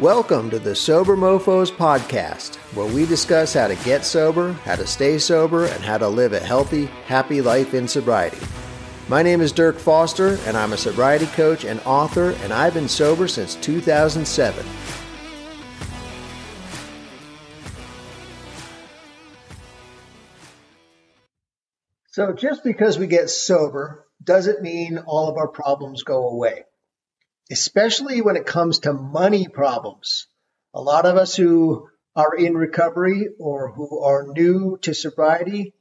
Welcome to the Sober Mofos podcast, where we discuss how to get sober, how to stay sober, and how to live a healthy, happy life in sobriety. My name is Dirk Foster, and I'm a sobriety coach and author, and I've been sober since 2007. So, just because we get sober doesn't mean all of our problems go away especially when it comes to money problems. A lot of us who are in recovery or who are new to sobriety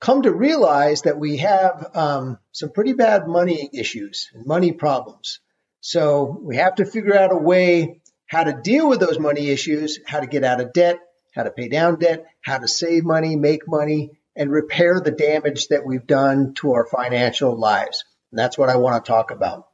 come to realize that we have um, some pretty bad money issues and money problems. So we have to figure out a way how to deal with those money issues, how to get out of debt, how to pay down debt, how to save money, make money, and repair the damage that we've done to our financial lives. And that's what I want to talk about.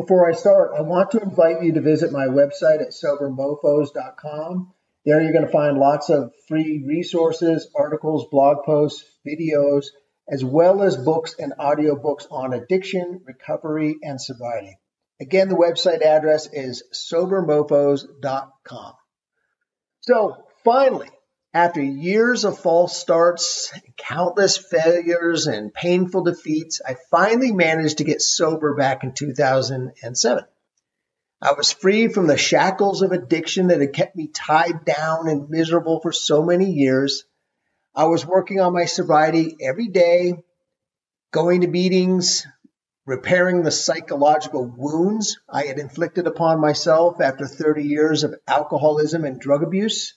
Before I start, I want to invite you to visit my website at sobermofos.com. There you're going to find lots of free resources, articles, blog posts, videos, as well as books and audiobooks on addiction, recovery, and sobriety. Again, the website address is sobermofos.com. So finally, after years of false starts, countless failures, and painful defeats, I finally managed to get sober back in 2007. I was free from the shackles of addiction that had kept me tied down and miserable for so many years. I was working on my sobriety every day, going to meetings, repairing the psychological wounds I had inflicted upon myself after 30 years of alcoholism and drug abuse.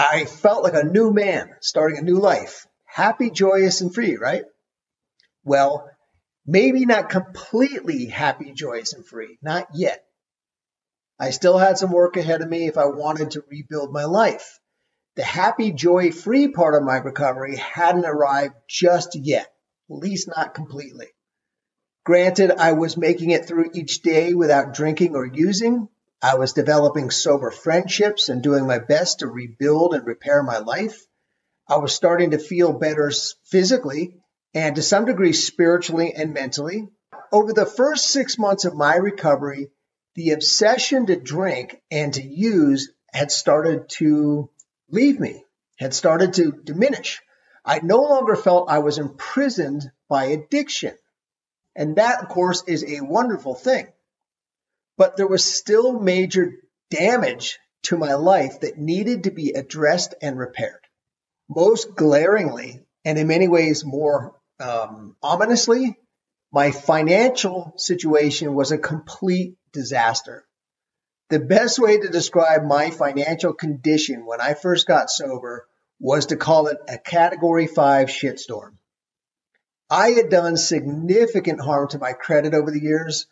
I felt like a new man starting a new life, happy, joyous, and free, right? Well, maybe not completely happy, joyous, and free, not yet. I still had some work ahead of me if I wanted to rebuild my life. The happy, joy, free part of my recovery hadn't arrived just yet, at least not completely. Granted, I was making it through each day without drinking or using, I was developing sober friendships and doing my best to rebuild and repair my life. I was starting to feel better physically and to some degree spiritually and mentally. Over the first six months of my recovery, the obsession to drink and to use had started to leave me, had started to diminish. I no longer felt I was imprisoned by addiction. And that, of course, is a wonderful thing but there was still major damage to my life that needed to be addressed and repaired. Most glaringly, and in many ways more um, ominously, my financial situation was a complete disaster. The best way to describe my financial condition when I first got sober was to call it a category five shitstorm. I had done significant harm to my credit over the years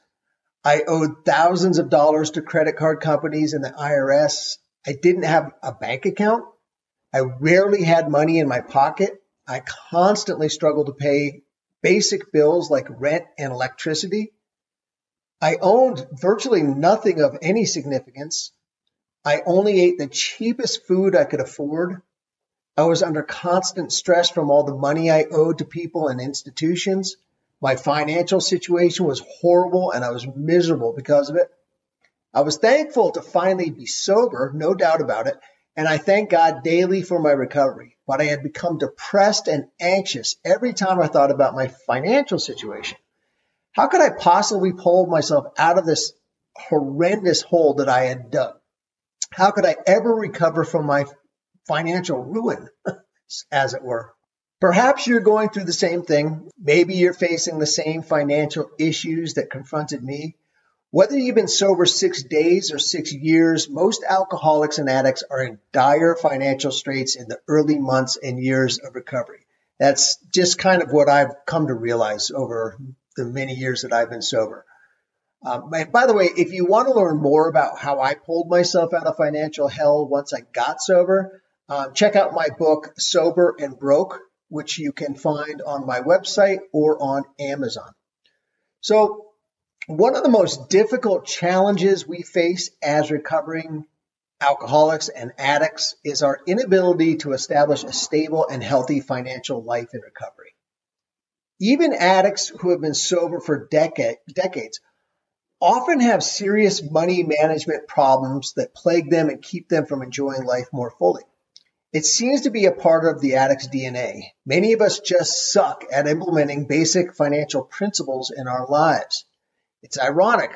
I owed thousands of dollars to credit card companies and the IRS. I didn't have a bank account. I rarely had money in my pocket. I constantly struggled to pay basic bills like rent and electricity. I owned virtually nothing of any significance. I only ate the cheapest food I could afford. I was under constant stress from all the money I owed to people and institutions. My financial situation was horrible and I was miserable because of it. I was thankful to finally be sober, no doubt about it, and I thank God daily for my recovery. But I had become depressed and anxious every time I thought about my financial situation. How could I possibly pull myself out of this horrendous hole that I had dug? How could I ever recover from my financial ruin, as it were? Perhaps you're going through the same thing. Maybe you're facing the same financial issues that confronted me. Whether you've been sober six days or six years, most alcoholics and addicts are in dire financial straits in the early months and years of recovery. That's just kind of what I've come to realize over the many years that I've been sober. Um, by the way, if you want to learn more about how I pulled myself out of financial hell once I got sober, um, check out my book, Sober and Broke which you can find on my website or on Amazon. So, one of the most difficult challenges we face as recovering alcoholics and addicts is our inability to establish a stable and healthy financial life in recovery. Even addicts who have been sober for decade, decades often have serious money management problems that plague them and keep them from enjoying life more fully. It seems to be a part of the addict's DNA. Many of us just suck at implementing basic financial principles in our lives. It's ironic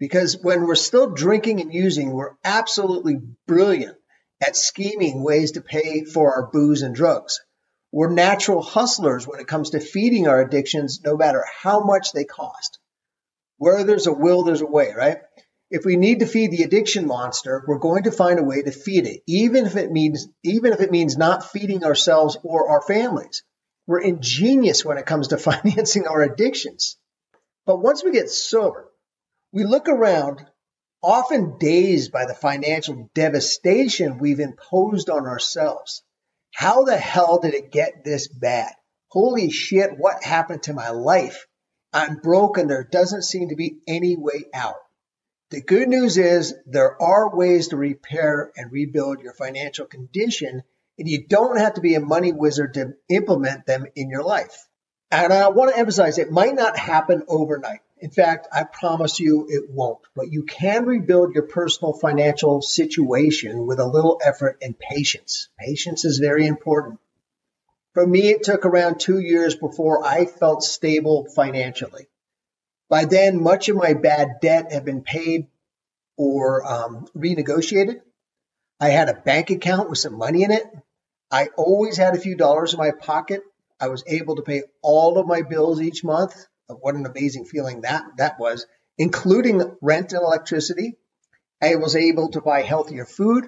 because when we're still drinking and using, we're absolutely brilliant at scheming ways to pay for our booze and drugs. We're natural hustlers when it comes to feeding our addictions, no matter how much they cost. Where there's a will, there's a way, right? If we need to feed the addiction monster, we're going to find a way to feed it, even if it means even if it means not feeding ourselves or our families. We're ingenious when it comes to financing our addictions. But once we get sober, we look around, often dazed by the financial devastation we've imposed on ourselves. How the hell did it get this bad? Holy shit, what happened to my life? I'm broken. There doesn't seem to be any way out. The good news is there are ways to repair and rebuild your financial condition, and you don't have to be a money wizard to implement them in your life. And I want to emphasize it might not happen overnight. In fact, I promise you it won't, but you can rebuild your personal financial situation with a little effort and patience. Patience is very important. For me, it took around two years before I felt stable financially. By then, much of my bad debt had been paid or um, renegotiated. I had a bank account with some money in it. I always had a few dollars in my pocket. I was able to pay all of my bills each month. What an amazing feeling that that was, including rent and electricity. I was able to buy healthier food,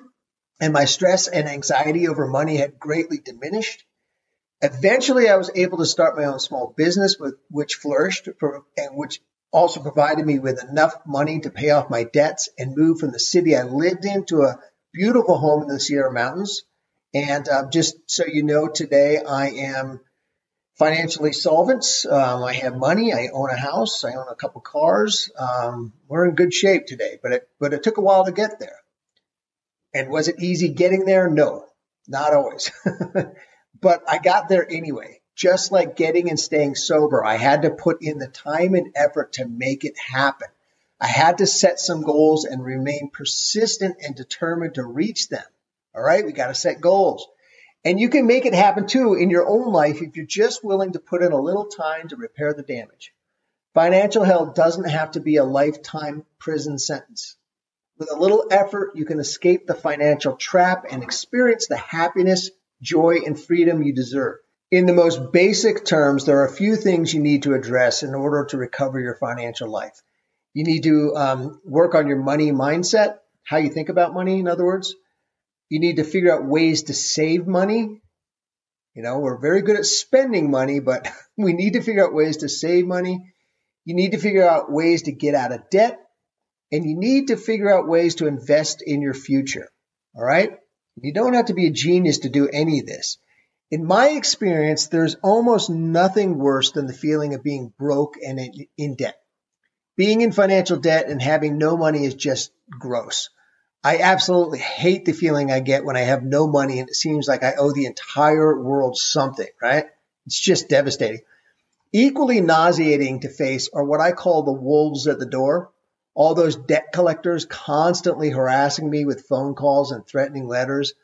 and my stress and anxiety over money had greatly diminished. Eventually, I was able to start my own small business, with, which flourished and which also provided me with enough money to pay off my debts and move from the city I lived in to a beautiful home in the Sierra Mountains. And um, just so you know, today I am financially solvent. Um, I have money. I own a house. I own a couple cars. Um, we're in good shape today, but it but it took a while to get there. And was it easy getting there? No, not always. But I got there anyway. Just like getting and staying sober, I had to put in the time and effort to make it happen. I had to set some goals and remain persistent and determined to reach them. All right, we got to set goals. And you can make it happen too in your own life if you're just willing to put in a little time to repair the damage. Financial hell doesn't have to be a lifetime prison sentence. With a little effort, you can escape the financial trap and experience the happiness, joy, and freedom you deserve. In the most basic terms, there are a few things you need to address in order to recover your financial life. You need to um, work on your money mindset, how you think about money, in other words. You need to figure out ways to save money. You know, we're very good at spending money, but we need to figure out ways to save money. You need to figure out ways to get out of debt. And you need to figure out ways to invest in your future. All right? You don't have to be a genius to do any of this. In my experience, there's almost nothing worse than the feeling of being broke and in debt. Being in financial debt and having no money is just gross. I absolutely hate the feeling I get when I have no money and it seems like I owe the entire world something, right? It's just devastating. Equally nauseating to face are what I call the wolves at the door all those debt collectors constantly harassing me with phone calls and threatening letters.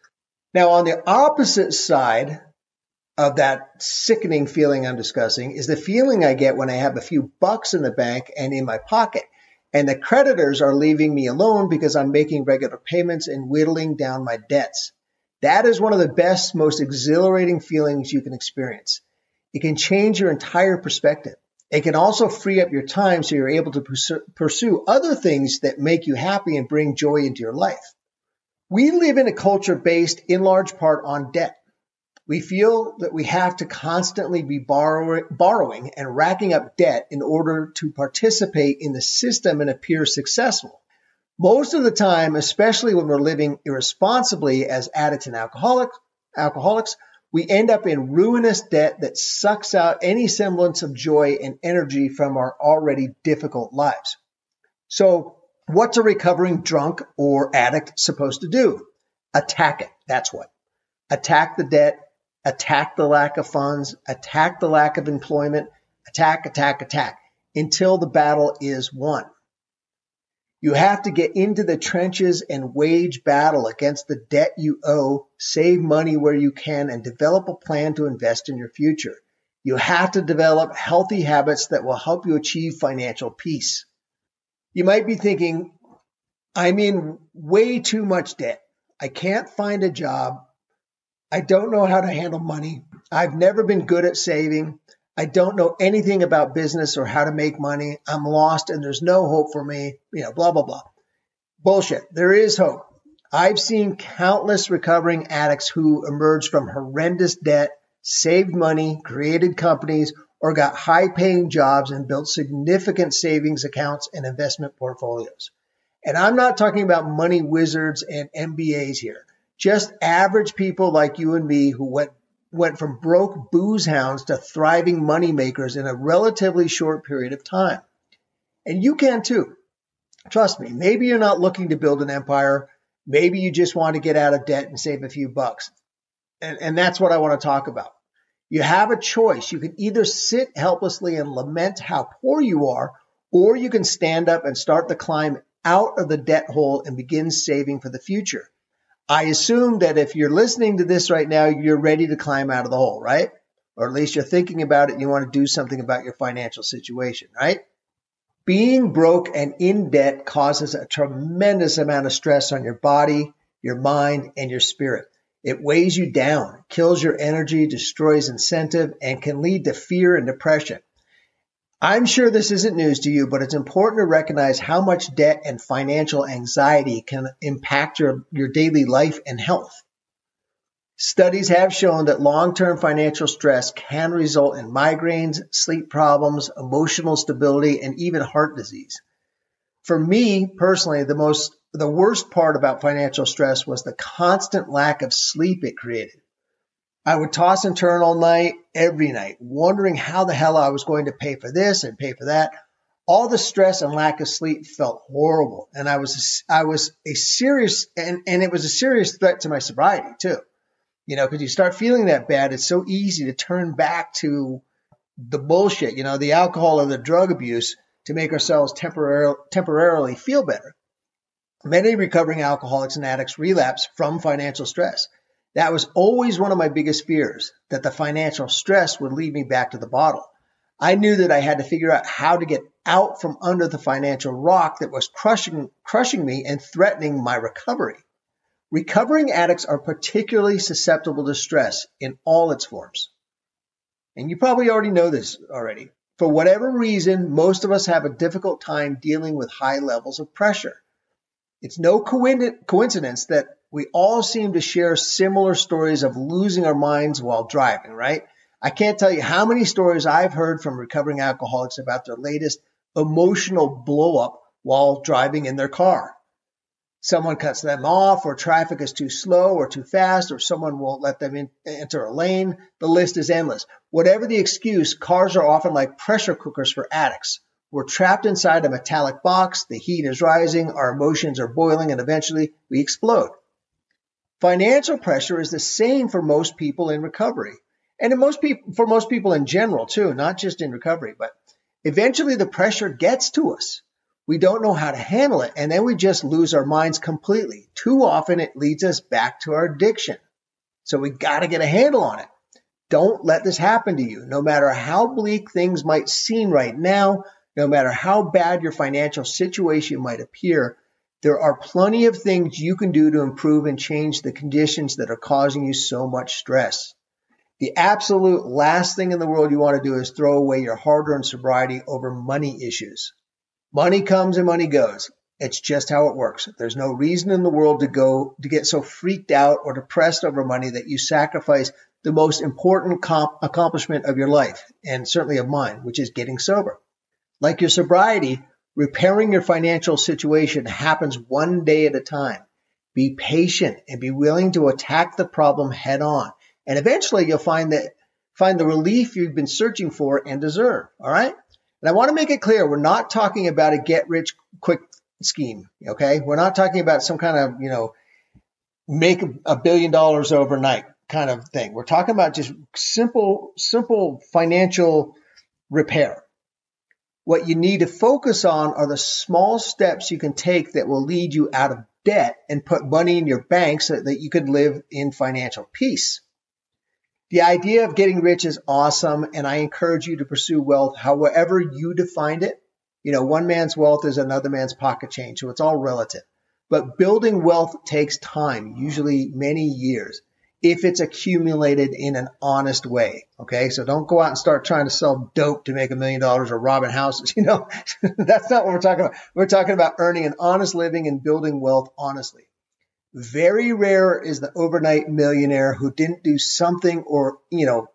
Now, on the opposite side of that sickening feeling I'm discussing is the feeling I get when I have a few bucks in the bank and in my pocket. And the creditors are leaving me alone because I'm making regular payments and whittling down my debts. That is one of the best, most exhilarating feelings you can experience. It can change your entire perspective. It can also free up your time so you're able to pursue other things that make you happy and bring joy into your life. We live in a culture based in large part on debt. We feel that we have to constantly be borrowing and racking up debt in order to participate in the system and appear successful. Most of the time, especially when we're living irresponsibly as addicts and alcoholics, alcoholics, we end up in ruinous debt that sucks out any semblance of joy and energy from our already difficult lives. So, what's a recovering drunk or addict supposed to do? Attack it. That's what. Attack the debt, attack the lack of funds, attack the lack of employment, attack, attack, attack until the battle is won. You have to get into the trenches and wage battle against the debt you owe, save money where you can, and develop a plan to invest in your future. You have to develop healthy habits that will help you achieve financial peace. You might be thinking, I'm in way too much debt. I can't find a job. I don't know how to handle money. I've never been good at saving. I don't know anything about business or how to make money. I'm lost and there's no hope for me, you know, blah, blah, blah. Bullshit. There is hope. I've seen countless recovering addicts who emerged from horrendous debt, saved money, created companies, or got high paying jobs and built significant savings accounts and investment portfolios. And I'm not talking about money wizards and MBAs here, just average people like you and me who went went from broke booze hounds to thriving money makers in a relatively short period of time. And you can too. Trust me, maybe you're not looking to build an empire. Maybe you just want to get out of debt and save a few bucks. And, and that's what I want to talk about. You have a choice. You can either sit helplessly and lament how poor you are, or you can stand up and start the climb out of the debt hole and begin saving for the future. I assume that if you're listening to this right now, you're ready to climb out of the hole, right? Or at least you're thinking about it and you want to do something about your financial situation, right? Being broke and in debt causes a tremendous amount of stress on your body, your mind, and your spirit. It weighs you down, kills your energy, destroys incentive, and can lead to fear and depression. I'm sure this isn't news to you, but it's important to recognize how much debt and financial anxiety can impact your, your daily life and health. Studies have shown that long term financial stress can result in migraines, sleep problems, emotional stability, and even heart disease. For me personally, the most the worst part about financial stress was the constant lack of sleep it created. I would toss and turn all night, every night, wondering how the hell I was going to pay for this and pay for that. All the stress and lack of sleep felt horrible, and I was I was a serious and and it was a serious threat to my sobriety too. You know, because you start feeling that bad, it's so easy to turn back to the bullshit, you know, the alcohol or the drug abuse to make ourselves temporarily temporarily feel better. Many recovering alcoholics and addicts relapse from financial stress. That was always one of my biggest fears that the financial stress would lead me back to the bottle. I knew that I had to figure out how to get out from under the financial rock that was crushing, crushing me and threatening my recovery. Recovering addicts are particularly susceptible to stress in all its forms. And you probably already know this already. For whatever reason, most of us have a difficult time dealing with high levels of pressure. It's no coincidence that we all seem to share similar stories of losing our minds while driving, right? I can't tell you how many stories I've heard from recovering alcoholics about their latest emotional blowup while driving in their car. Someone cuts them off, or traffic is too slow or too fast, or someone won't let them in, enter a lane. The list is endless. Whatever the excuse, cars are often like pressure cookers for addicts. We're trapped inside a metallic box, the heat is rising, our emotions are boiling, and eventually we explode. Financial pressure is the same for most people in recovery. And most people, for most people in general too, not just in recovery, but eventually the pressure gets to us. We don't know how to handle it. And then we just lose our minds completely. Too often it leads us back to our addiction. So we got to get a handle on it. Don't let this happen to you. No matter how bleak things might seem right now, no matter how bad your financial situation might appear, there are plenty of things you can do to improve and change the conditions that are causing you so much stress. The absolute last thing in the world you want to do is throw away your hard earned sobriety over money issues. Money comes and money goes. It's just how it works. There's no reason in the world to go to get so freaked out or depressed over money that you sacrifice the most important comp- accomplishment of your life and certainly of mine, which is getting sober. Like your sobriety, Repairing your financial situation happens one day at a time. Be patient and be willing to attack the problem head on. And eventually you'll find that find the relief you've been searching for and deserve. All right? And I want to make it clear we're not talking about a get rich quick scheme. Okay? We're not talking about some kind of, you know, make a billion dollars overnight kind of thing. We're talking about just simple, simple financial repair. What you need to focus on are the small steps you can take that will lead you out of debt and put money in your bank so that you can live in financial peace. The idea of getting rich is awesome, and I encourage you to pursue wealth however you define it. You know, one man's wealth is another man's pocket change, so it's all relative. But building wealth takes time, usually many years, if it's accumulated in an honest way. Okay. So don't go out and start trying to sell dope to make a million dollars or robbing houses. You know, that's not what we're talking about. We're talking about earning an honest living and building wealth honestly. Very rare is the overnight millionaire who didn't do something or, you know,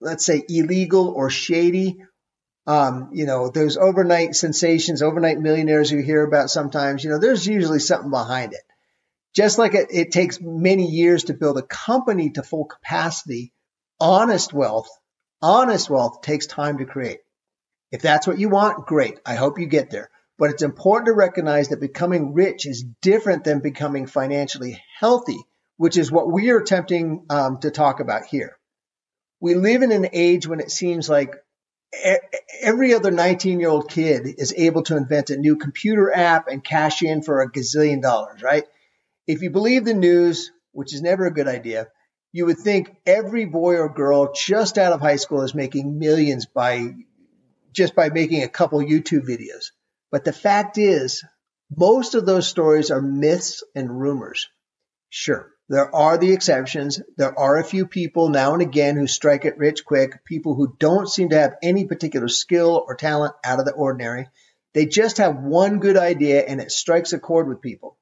let's say illegal or shady um, you know, those overnight sensations, overnight millionaires you hear about sometimes, you know, there's usually something behind it. Just like it, it takes many years to build a company to full capacity, honest wealth, honest wealth takes time to create. If that's what you want, great. I hope you get there. But it's important to recognize that becoming rich is different than becoming financially healthy, which is what we are attempting um, to talk about here. We live in an age when it seems like every other 19 year old kid is able to invent a new computer app and cash in for a gazillion dollars, right? If you believe the news, which is never a good idea, you would think every boy or girl just out of high school is making millions by just by making a couple YouTube videos. But the fact is, most of those stories are myths and rumors. Sure, there are the exceptions. There are a few people now and again who strike it rich quick, people who don't seem to have any particular skill or talent out of the ordinary. They just have one good idea and it strikes a chord with people.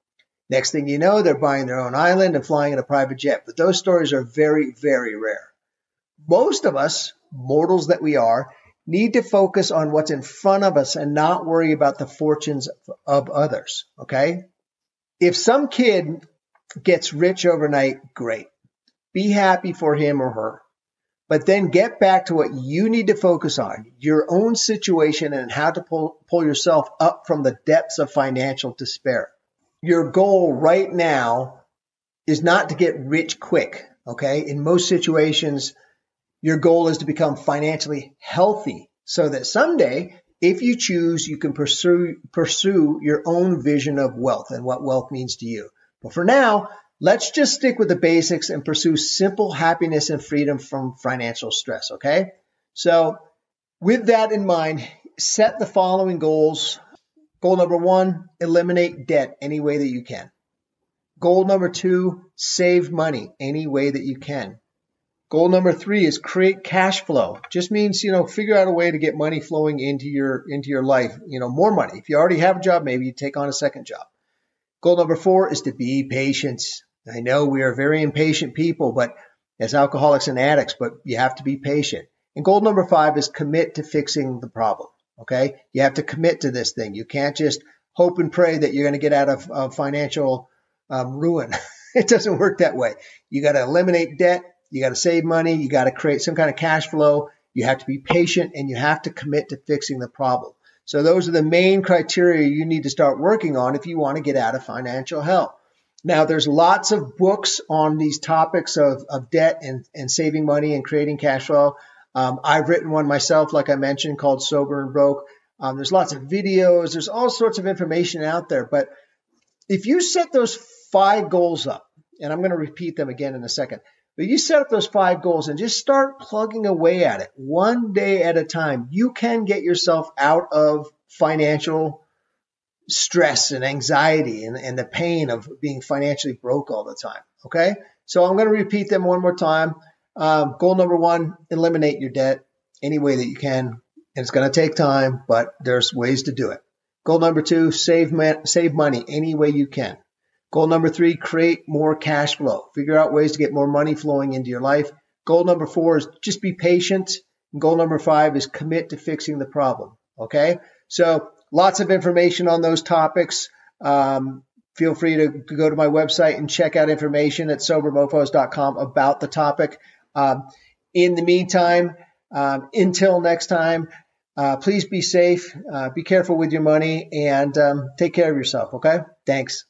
Next thing you know, they're buying their own island and flying in a private jet. But those stories are very, very rare. Most of us, mortals that we are, need to focus on what's in front of us and not worry about the fortunes of others. Okay? If some kid gets rich overnight, great. Be happy for him or her. But then get back to what you need to focus on your own situation and how to pull, pull yourself up from the depths of financial despair. Your goal right now is not to get rich quick. Okay. In most situations, your goal is to become financially healthy so that someday, if you choose, you can pursue, pursue your own vision of wealth and what wealth means to you. But for now, let's just stick with the basics and pursue simple happiness and freedom from financial stress, okay? So, with that in mind, set the following goals. Goal number one, eliminate debt any way that you can. Goal number two, save money any way that you can. Goal number three is create cash flow. Just means, you know, figure out a way to get money flowing into your into your life. You know, more money. If you already have a job, maybe you take on a second job. Goal number four is to be patient. I know we are very impatient people, but as alcoholics and addicts, but you have to be patient. And goal number five is commit to fixing the problem. Okay. You have to commit to this thing. You can't just hope and pray that you're going to get out of, of financial um, ruin. it doesn't work that way. You got to eliminate debt. You got to save money. You got to create some kind of cash flow. You have to be patient and you have to commit to fixing the problem. So those are the main criteria you need to start working on if you want to get out of financial hell. Now, there's lots of books on these topics of, of debt and, and saving money and creating cash flow. Um, I've written one myself, like I mentioned, called Sober and Broke. Um, there's lots of videos. There's all sorts of information out there. But if you set those five goals up, and I'm going to repeat them again in a second. But you set up those five goals and just start plugging away at it one day at a time. You can get yourself out of financial stress and anxiety and, and the pain of being financially broke all the time. Okay. So I'm going to repeat them one more time. Um, goal number one, eliminate your debt any way that you can. And it's going to take time, but there's ways to do it. Goal number two, save, man, save money any way you can. Goal number three, create more cash flow. Figure out ways to get more money flowing into your life. Goal number four is just be patient. And goal number five is commit to fixing the problem. Okay. So lots of information on those topics. Um, feel free to, to, go to my website and check out information at sobermofos.com about the topic. Um, in the meantime, um, until next time, uh, please be safe, uh, be careful with your money, and um, take care of yourself. Okay. Thanks.